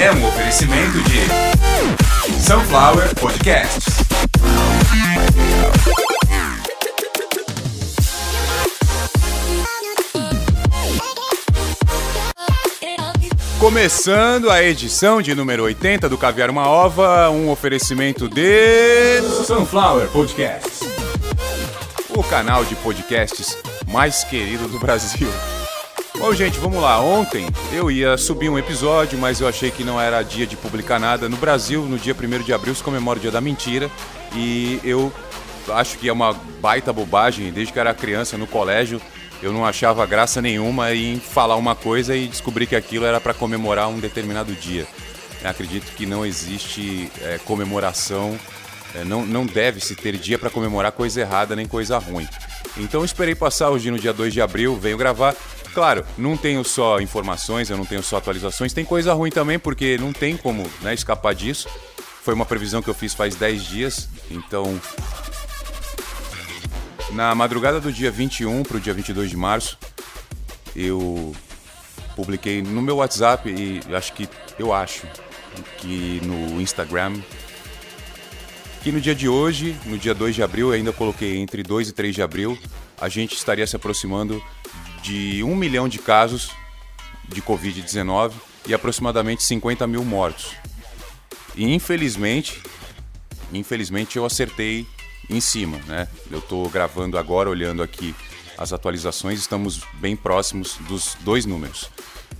é um oferecimento de Sunflower Podcasts. Começando a edição de número 80 do Caviar uma Ova, um oferecimento de Sunflower Podcasts. O canal de podcasts mais querido do Brasil. Bom, gente, vamos lá. Ontem eu ia subir um episódio, mas eu achei que não era dia de publicar nada. No Brasil, no dia 1 de abril, se comemora o dia da mentira. E eu acho que é uma baita bobagem. Desde que era criança no colégio, eu não achava graça nenhuma em falar uma coisa e descobrir que aquilo era para comemorar um determinado dia. Eu acredito que não existe é, comemoração, é, não, não deve se ter dia para comemorar coisa errada nem coisa ruim. Então esperei passar hoje no dia 2 de abril, venho gravar. Claro, não tenho só informações, eu não tenho só atualizações, tem coisa ruim também, porque não tem como né, escapar disso. Foi uma previsão que eu fiz faz 10 dias, então na madrugada do dia 21 para o dia 22 de março, eu publiquei no meu WhatsApp e acho que eu acho que no Instagram que no dia de hoje, no dia 2 de abril, ainda coloquei entre 2 e 3 de abril, a gente estaria se aproximando de um milhão de casos de Covid-19 e aproximadamente 50 mil mortos. E infelizmente, infelizmente eu acertei em cima, né? Eu estou gravando agora, olhando aqui as atualizações, estamos bem próximos dos dois números.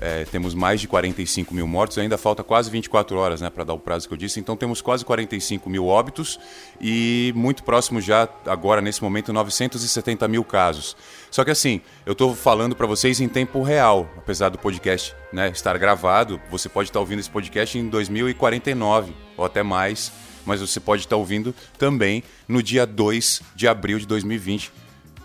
É, temos mais de 45 mil mortos, ainda falta quase 24 horas né, para dar o prazo que eu disse, então temos quase 45 mil óbitos e muito próximo já, agora nesse momento, 970 mil casos. Só que assim, eu estou falando para vocês em tempo real, apesar do podcast né, estar gravado, você pode estar ouvindo esse podcast em 2049 ou até mais mas você pode estar ouvindo também no dia 2 de abril de 2020,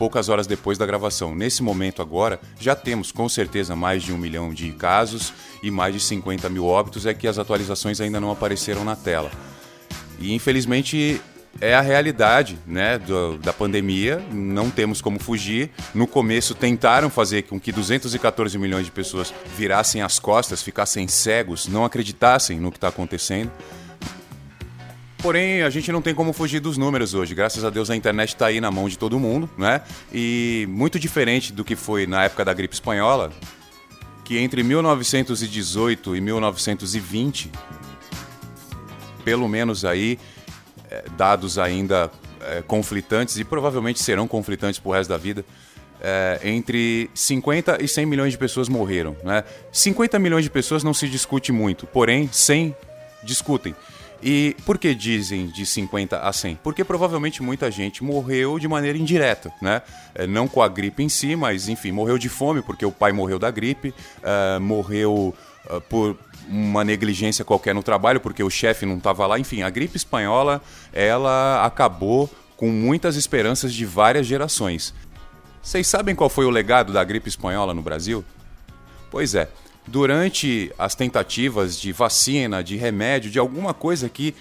poucas horas depois da gravação. Nesse momento agora, já temos com certeza mais de um milhão de casos e mais de 50 mil óbitos, é que as atualizações ainda não apareceram na tela. E infelizmente é a realidade né, do, da pandemia, não temos como fugir. No começo tentaram fazer com que 214 milhões de pessoas virassem as costas, ficassem cegos, não acreditassem no que está acontecendo. Porém, a gente não tem como fugir dos números hoje. Graças a Deus a internet está aí na mão de todo mundo, né? E muito diferente do que foi na época da gripe espanhola, que entre 1918 e 1920, pelo menos aí, é, dados ainda é, conflitantes e provavelmente serão conflitantes pro resto da vida, é, entre 50 e 100 milhões de pessoas morreram. Né? 50 milhões de pessoas não se discute muito, porém 100 discutem. E por que dizem de 50 a 100? Porque provavelmente muita gente morreu de maneira indireta, né? É, não com a gripe em si, mas enfim, morreu de fome porque o pai morreu da gripe, uh, morreu uh, por uma negligência qualquer no trabalho porque o chefe não estava lá. Enfim, a gripe espanhola ela acabou com muitas esperanças de várias gerações. Vocês sabem qual foi o legado da gripe espanhola no Brasil? Pois é, durante as tentativas de vacina, de remédio, de alguma coisa que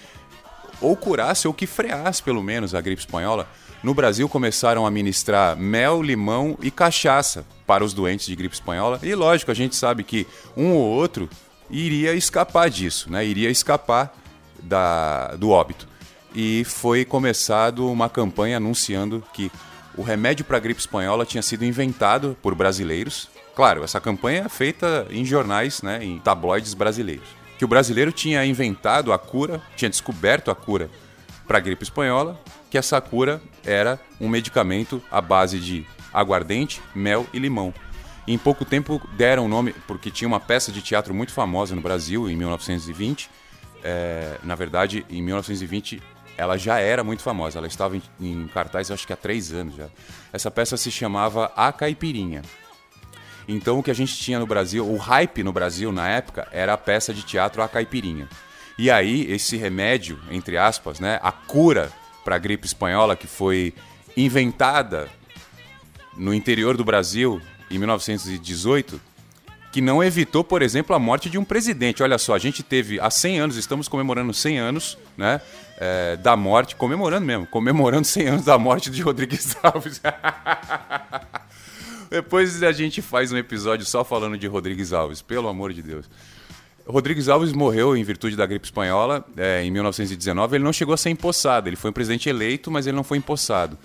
ou curasse ou que freasse pelo menos a gripe espanhola, no Brasil começaram a ministrar mel, limão e cachaça para os doentes de gripe espanhola. E lógico, a gente sabe que um ou outro iria escapar disso, né? iria escapar da, do óbito. E foi começado uma campanha anunciando que o remédio para a gripe espanhola tinha sido inventado por brasileiros, Claro, essa campanha é feita em jornais, né, em tabloides brasileiros. Que o brasileiro tinha inventado a cura, tinha descoberto a cura para a gripe espanhola, que essa cura era um medicamento à base de aguardente, mel e limão. E em pouco tempo deram o nome, porque tinha uma peça de teatro muito famosa no Brasil, em 1920. É, na verdade, em 1920 ela já era muito famosa, ela estava em, em cartaz acho que há três anos já. Essa peça se chamava A Caipirinha. Então o que a gente tinha no Brasil, o hype no Brasil na época, era a peça de teatro A Caipirinha. E aí esse remédio, entre aspas, né, a cura para a gripe espanhola que foi inventada no interior do Brasil em 1918, que não evitou, por exemplo, a morte de um presidente. Olha só, a gente teve há 100 anos, estamos comemorando 100 anos, né, é, da morte, comemorando mesmo, comemorando 100 anos da morte de Rodrigues Alves. Depois a gente faz um episódio só falando de Rodrigues Alves, pelo amor de Deus. Rodrigues Alves morreu em virtude da gripe espanhola é, em 1919. Ele não chegou a ser empossado. Ele foi um presidente eleito, mas ele não foi empossado.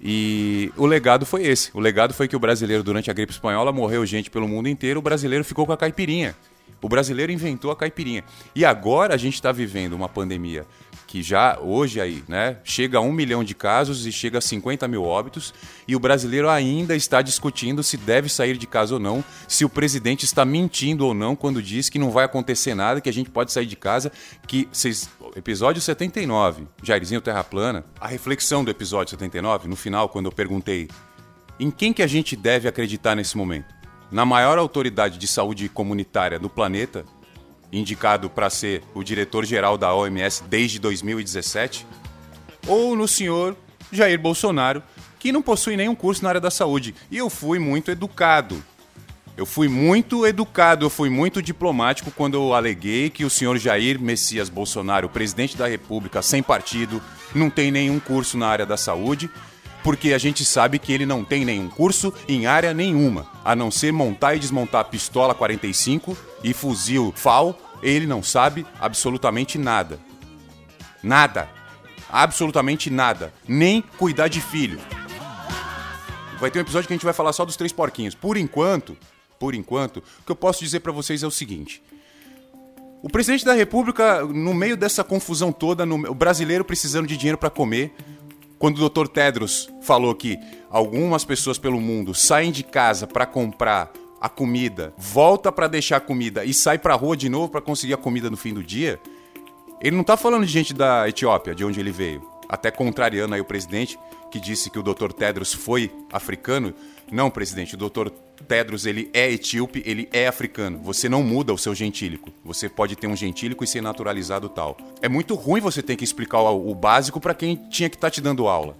E o legado foi esse. O legado foi que o brasileiro, durante a gripe espanhola, morreu gente pelo mundo inteiro. O brasileiro ficou com a caipirinha. O brasileiro inventou a caipirinha. E agora a gente está vivendo uma pandemia que já hoje aí, né, chega a um milhão de casos e chega a 50 mil óbitos, e o brasileiro ainda está discutindo se deve sair de casa ou não, se o presidente está mentindo ou não quando diz que não vai acontecer nada, que a gente pode sair de casa, que vocês, episódio 79, Jairzinho Terra Plana, a reflexão do episódio 79, no final, quando eu perguntei em quem que a gente deve acreditar nesse momento? Na maior autoridade de saúde comunitária do planeta, indicado para ser o diretor-geral da OMS desde 2017, ou no senhor Jair Bolsonaro, que não possui nenhum curso na área da saúde. E eu fui muito educado. Eu fui muito educado, eu fui muito diplomático quando eu aleguei que o senhor Jair Messias Bolsonaro, presidente da República, sem partido, não tem nenhum curso na área da saúde, porque a gente sabe que ele não tem nenhum curso em área nenhuma, a não ser montar e desmontar pistola 45 e fuzil FAL ele não sabe absolutamente nada. Nada. Absolutamente nada. Nem cuidar de filho. Vai ter um episódio que a gente vai falar só dos três porquinhos. Por enquanto, por enquanto, o que eu posso dizer para vocês é o seguinte: o presidente da República, no meio dessa confusão toda, no, o brasileiro precisando de dinheiro para comer, quando o Dr. Tedros falou que algumas pessoas pelo mundo saem de casa para comprar a comida, volta para deixar a comida e sai para rua de novo para conseguir a comida no fim do dia, ele não tá falando de gente da Etiópia, de onde ele veio. Até contrariando aí o presidente, que disse que o Dr. Tedros foi africano. Não, presidente, o Dr. Tedros ele é etíope, ele é africano. Você não muda o seu gentílico. Você pode ter um gentílico e ser naturalizado tal. É muito ruim você ter que explicar o, básico para quem tinha que estar tá te dando aula.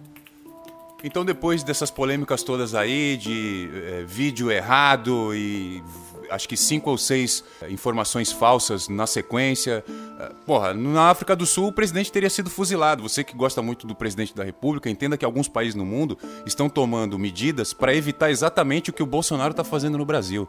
Então, depois dessas polêmicas todas aí, de é, vídeo errado e acho que cinco ou seis eh, informações falsas na sequência. Eh, porra, na África do Sul o presidente teria sido fuzilado. Você que gosta muito do presidente da República, entenda que alguns países no mundo estão tomando medidas para evitar exatamente o que o Bolsonaro está fazendo no Brasil.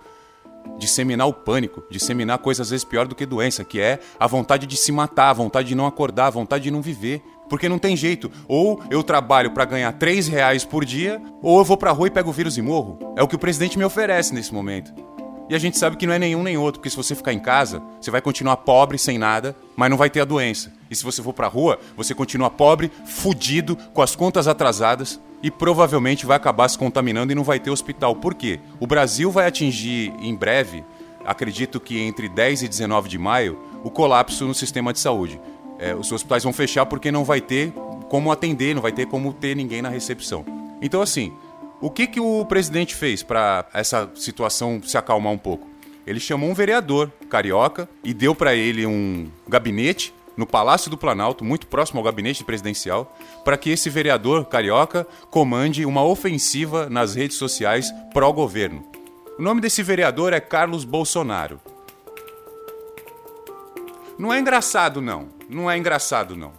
Disseminar o pânico, disseminar coisas às vezes pior do que doença, que é a vontade de se matar, a vontade de não acordar, a vontade de não viver. Porque não tem jeito. Ou eu trabalho para ganhar 3 reais por dia, ou eu vou pra rua e pego o vírus e morro. É o que o presidente me oferece nesse momento. E a gente sabe que não é nenhum nem outro, porque se você ficar em casa, você vai continuar pobre, sem nada, mas não vai ter a doença. E se você for pra rua, você continua pobre, fudido, com as contas atrasadas e provavelmente vai acabar se contaminando e não vai ter hospital. Por quê? O Brasil vai atingir em breve, acredito que entre 10 e 19 de maio, o colapso no sistema de saúde é, os hospitais vão fechar porque não vai ter como atender, não vai ter como ter ninguém na recepção. Então, assim, o que, que o presidente fez para essa situação se acalmar um pouco? Ele chamou um vereador carioca e deu para ele um gabinete no Palácio do Planalto, muito próximo ao gabinete presidencial, para que esse vereador carioca comande uma ofensiva nas redes sociais pró-governo. O nome desse vereador é Carlos Bolsonaro. Não é engraçado, não. Não é engraçado, não.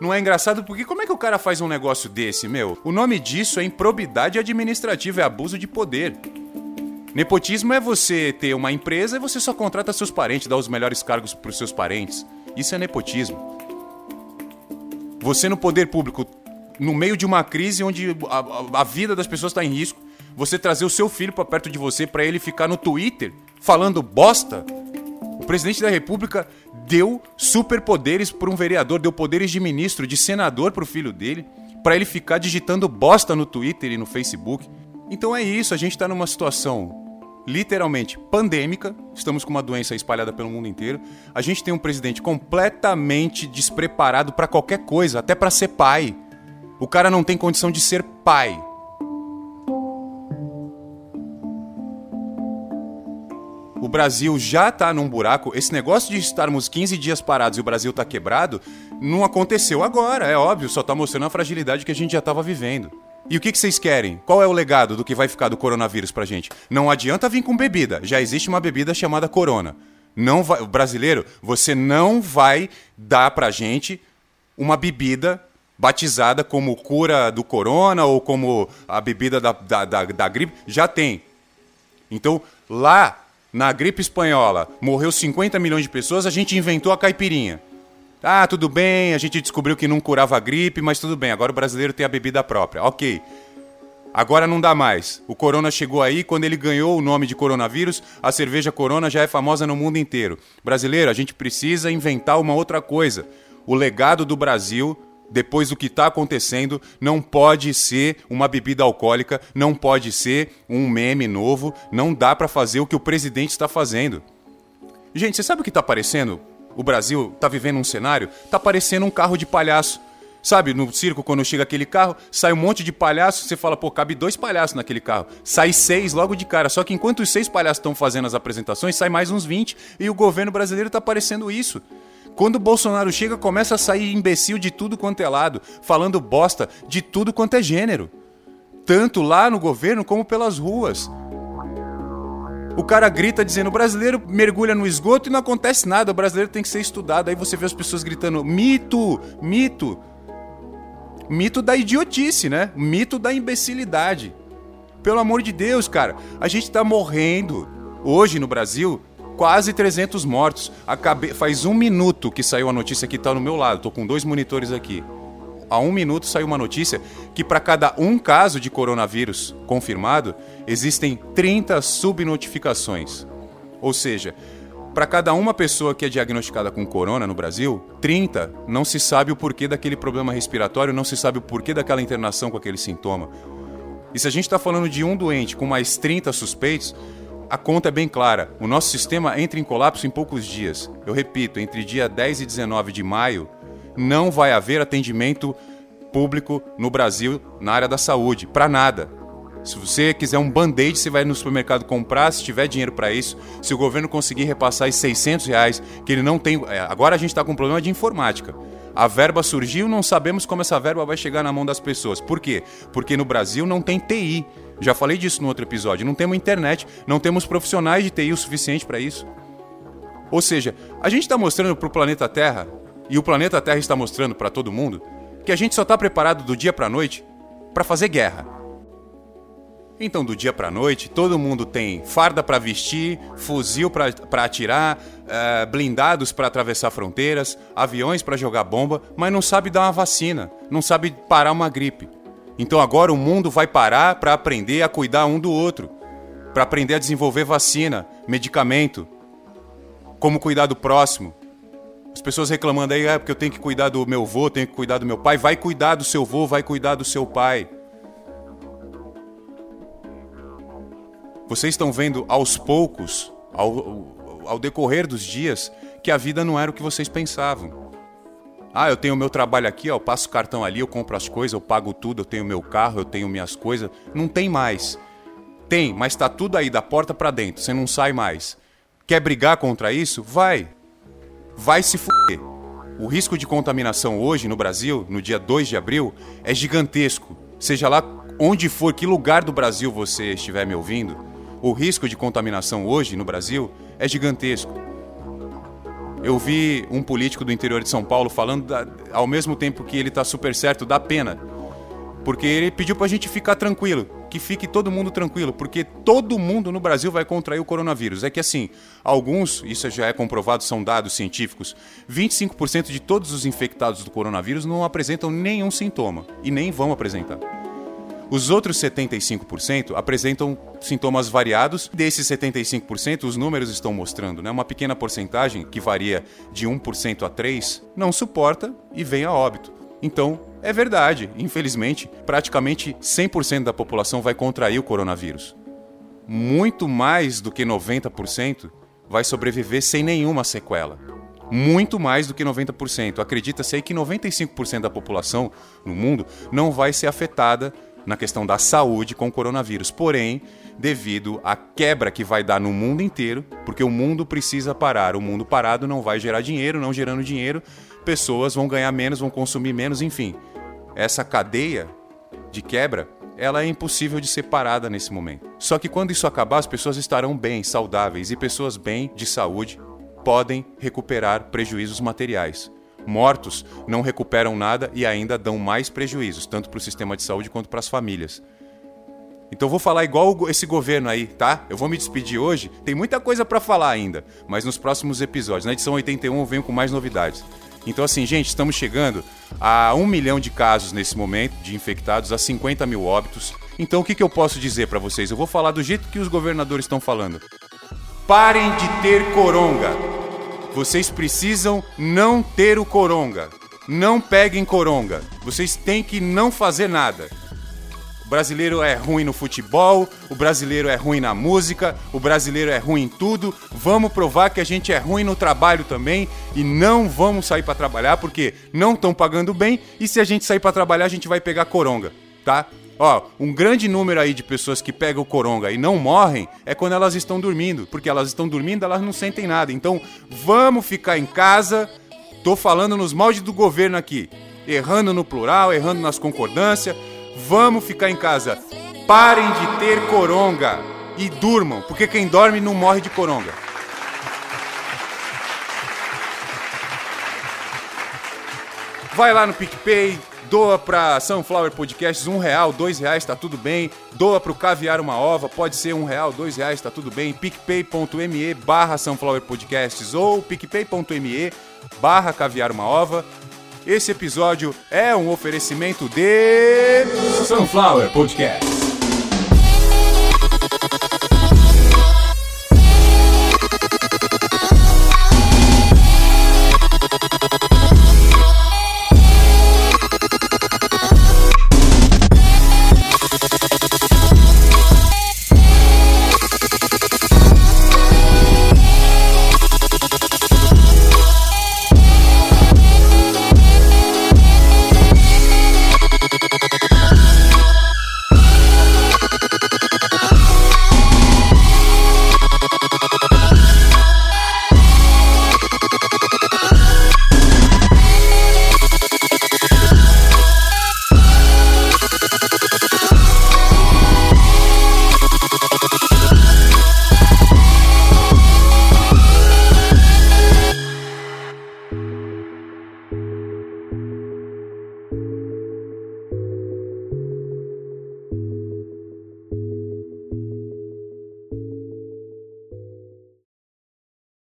Não é engraçado porque como é que o cara faz um negócio desse, meu? O nome disso é improbidade administrativa, é abuso de poder. Nepotismo é você ter uma empresa e você só contrata seus parentes, dá os melhores cargos para os seus parentes. Isso é nepotismo. Você no poder público, no meio de uma crise onde a, a, vida das pessoas está em risco, você trazer o seu filho para perto de você para ele ficar no Twitter falando bosta. Presidente da República deu superpoderes para um vereador, deu poderes de ministro, de senador para o filho dele, para ele ficar digitando bosta no Twitter e no Facebook. Então é isso, a gente está numa situação literalmente pandêmica, estamos com uma doença espalhada pelo mundo inteiro. A gente tem um presidente completamente despreparado para qualquer coisa, até para ser pai. O cara não tem condição de ser pai. O Brasil já está num buraco. Esse negócio de estarmos 15 dias parados e o Brasil está quebrado não aconteceu agora, é óbvio, só está mostrando a fragilidade que a gente já estava vivendo. E o que, que, vocês querem? Qual é o legado do que vai ficar do coronavírus pra gente? Não adianta vir com bebida, já existe uma bebida chamada corona. Não vai, brasileiro, você não vai dar pra gente uma bebida batizada como cura do corona ou como a bebida da, da, da, da gripe. Já tem. Então, lá na gripe espanhola morreu 50 milhões de pessoas, a gente inventou a caipirinha. Ah, tudo bem, a gente descobriu que não curava a gripe, mas tudo bem, agora o brasileiro tem a bebida própria. Ok. Agora não dá mais. O corona chegou aí, quando ele ganhou o nome de coronavírus, a cerveja Corona já é famosa no mundo inteiro. Brasileiro, a gente precisa inventar uma outra coisa. O legado do Brasil, depois do que está acontecendo, não pode ser uma bebida alcoólica, não pode ser um meme novo, não dá para fazer o que o presidente está fazendo. Gente, você sabe o que está parecendo? O Brasil está vivendo um cenário, está parecendo um carro de palhaço. Sabe, no circo, quando chega aquele carro, sai um monte de palhaço, você fala, pô, cabe dois palhaços naquele carro. Sai seis logo de cara. Só que enquanto os seis palhaços estão fazendo as apresentações, sai mais uns 20 e o governo brasileiro tá parecendo isso. Quando o Bolsonaro chega, começa a sair imbecil de tudo quanto é lado, falando bosta de tudo quanto é gênero. Tanto lá no governo como pelas ruas. O cara grita dizendo: o brasileiro mergulha no esgoto e não acontece nada, o brasileiro tem que ser estudado. Aí você vê as pessoas gritando: mito, mito mito da idiotice, né? Mito da imbecilidade. Pelo amor de Deus, cara, a gente tá morrendo. Hoje no Brasil, quase 300 mortos. Acabei... Faz um minuto que saiu a notícia que tá no meu lado, tô com dois monitores aqui. Há um minuto saiu uma notícia que para cada um caso de coronavírus confirmado, existem 30 subnotificações. Ou seja, para cada uma pessoa que é diagnosticada com corona no Brasil, 30 não se sabe o porquê daquele problema respiratório, não se sabe o porquê daquela internação com aquele sintoma. E se a gente está falando de um doente com mais 30 suspeitos, a conta é bem clara. O nosso sistema entra em colapso em poucos dias. Eu repito, entre dia 10 e 19 de maio, não vai haver atendimento público no Brasil na área da saúde, para nada. Se você quiser um band-aid, você vai no supermercado comprar, se tiver dinheiro para isso. Se o governo conseguir repassar esses 600 reais, que ele não tem. É, agora a gente está com um problema de informática. A verba surgiu, não sabemos como essa verba vai chegar na mão das pessoas. Por quê? Porque no Brasil não tem TI. Já falei disso no outro episódio. Não temos internet, não temos profissionais de TI o suficiente para isso. Ou seja, a gente está mostrando para o planeta Terra, e o planeta Terra está mostrando para todo mundo, que a gente só está preparado do dia para a noite para fazer guerra. Então, do dia para noite, todo mundo tem farda para vestir, fuzil para atirar, uh, blindados para atravessar fronteiras, aviões para jogar bomba, mas não sabe dar uma vacina, não sabe parar uma gripe. Então agora o mundo vai parar para aprender a cuidar um do outro, para aprender a desenvolver vacina, medicamento, como cuidar do próximo. As pessoas reclamando aí, é porque eu tenho que cuidar do meu avô, tenho que cuidar do meu pai. Vai cuidar do seu avô, vai cuidar do seu pai. Vocês estão vendo aos poucos, ao, ao decorrer dos dias, que a vida não era o que vocês pensavam. Ah, eu tenho meu trabalho aqui, ó, eu passo o cartão ali, eu compro as coisas, eu pago tudo, eu tenho meu carro, eu tenho minhas coisas. Não tem mais. Tem, mas está tudo aí da porta para dentro, você não sai mais. Quer brigar contra isso? Vai. Vai se fuder. O risco de contaminação hoje no Brasil, no dia 2 de abril, é gigantesco. Seja lá onde for, que lugar do Brasil você estiver me ouvindo, o risco de contaminação hoje no Brasil é gigantesco. Eu vi um político do interior de São Paulo falando, da, ao mesmo tempo que ele está super certo, da pena. Porque ele pediu para a gente ficar tranquilo, que fique todo mundo tranquilo, porque todo mundo no Brasil vai contrair o coronavírus. É que assim, alguns, isso já é comprovado, são dados científicos, 25% de todos os infectados do coronavírus não apresentam nenhum sintoma e nem vão apresentar. Os outros 75% apresentam sintomas variados. Desses 75%, os números estão mostrando, né? Uma pequena porcentagem, que varia de 1% a 3%, não suporta e vem a óbito. Então, é verdade, infelizmente, praticamente 100% da população vai contrair o coronavírus. Muito mais do que 90% vai sobreviver sem nenhuma sequela. Muito mais do que 90%. Acredita-se aí que 95% da população no mundo não vai ser afetada na questão da saúde com o coronavírus. Porém, devido à quebra que vai dar no mundo inteiro, porque o mundo precisa parar. O mundo parado não vai gerar dinheiro, não gerando dinheiro, pessoas vão ganhar menos, vão consumir menos, enfim. Essa cadeia de quebra, ela é impossível de ser parada nesse momento. Só que quando isso acabar, as pessoas estarão bem, saudáveis e pessoas bem de saúde podem recuperar prejuízos materiais mortos não recuperam nada e ainda dão mais prejuízos, tanto para o sistema de saúde quanto para as famílias. Então vou falar igual esse governo aí, tá? Eu vou me despedir hoje. Tem muita coisa para falar ainda, mas nos próximos episódios. Na edição 81 eu venho com mais novidades. Então, assim, gente, estamos chegando a um milhão de casos nesse momento de infectados, a 50 mil óbitos. Então, o que, que eu posso dizer para vocês? Eu vou falar do jeito que os governadores estão falando. Parem de ter coronga. Vocês precisam não ter o coronga. Não peguem coronga. Vocês têm que não fazer nada. O brasileiro é ruim no futebol, o brasileiro é ruim na música, o brasileiro é ruim em tudo. Vamos provar que a gente é ruim no trabalho também e não vamos sair para trabalhar porque não estão pagando bem e se a gente sair para trabalhar a gente vai pegar coronga, tá? Ó, um grande número aí de pessoas que pegam coronga e não morrem é quando elas estão dormindo, porque elas estão dormindo, elas não sentem nada. Então, vamos ficar em casa. Tô falando nos moldes do governo aqui, errando no plural, errando nas concordâncias Vamos ficar em casa. Parem de ter coronga e durmam, porque quem dorme não morre de coronga. Vai lá no PicPay, doa para Sunflower Podcasts um real, dois reais, tá tudo bem. Doa para o Caviar Uma Ova, pode ser um real, dois reais, tá tudo bem. PicPay.me barra Sunflower Podcasts ou PicPay.me barra Caviar Uma Ova. Esse episódio é um oferecimento de Sunflower Podcast.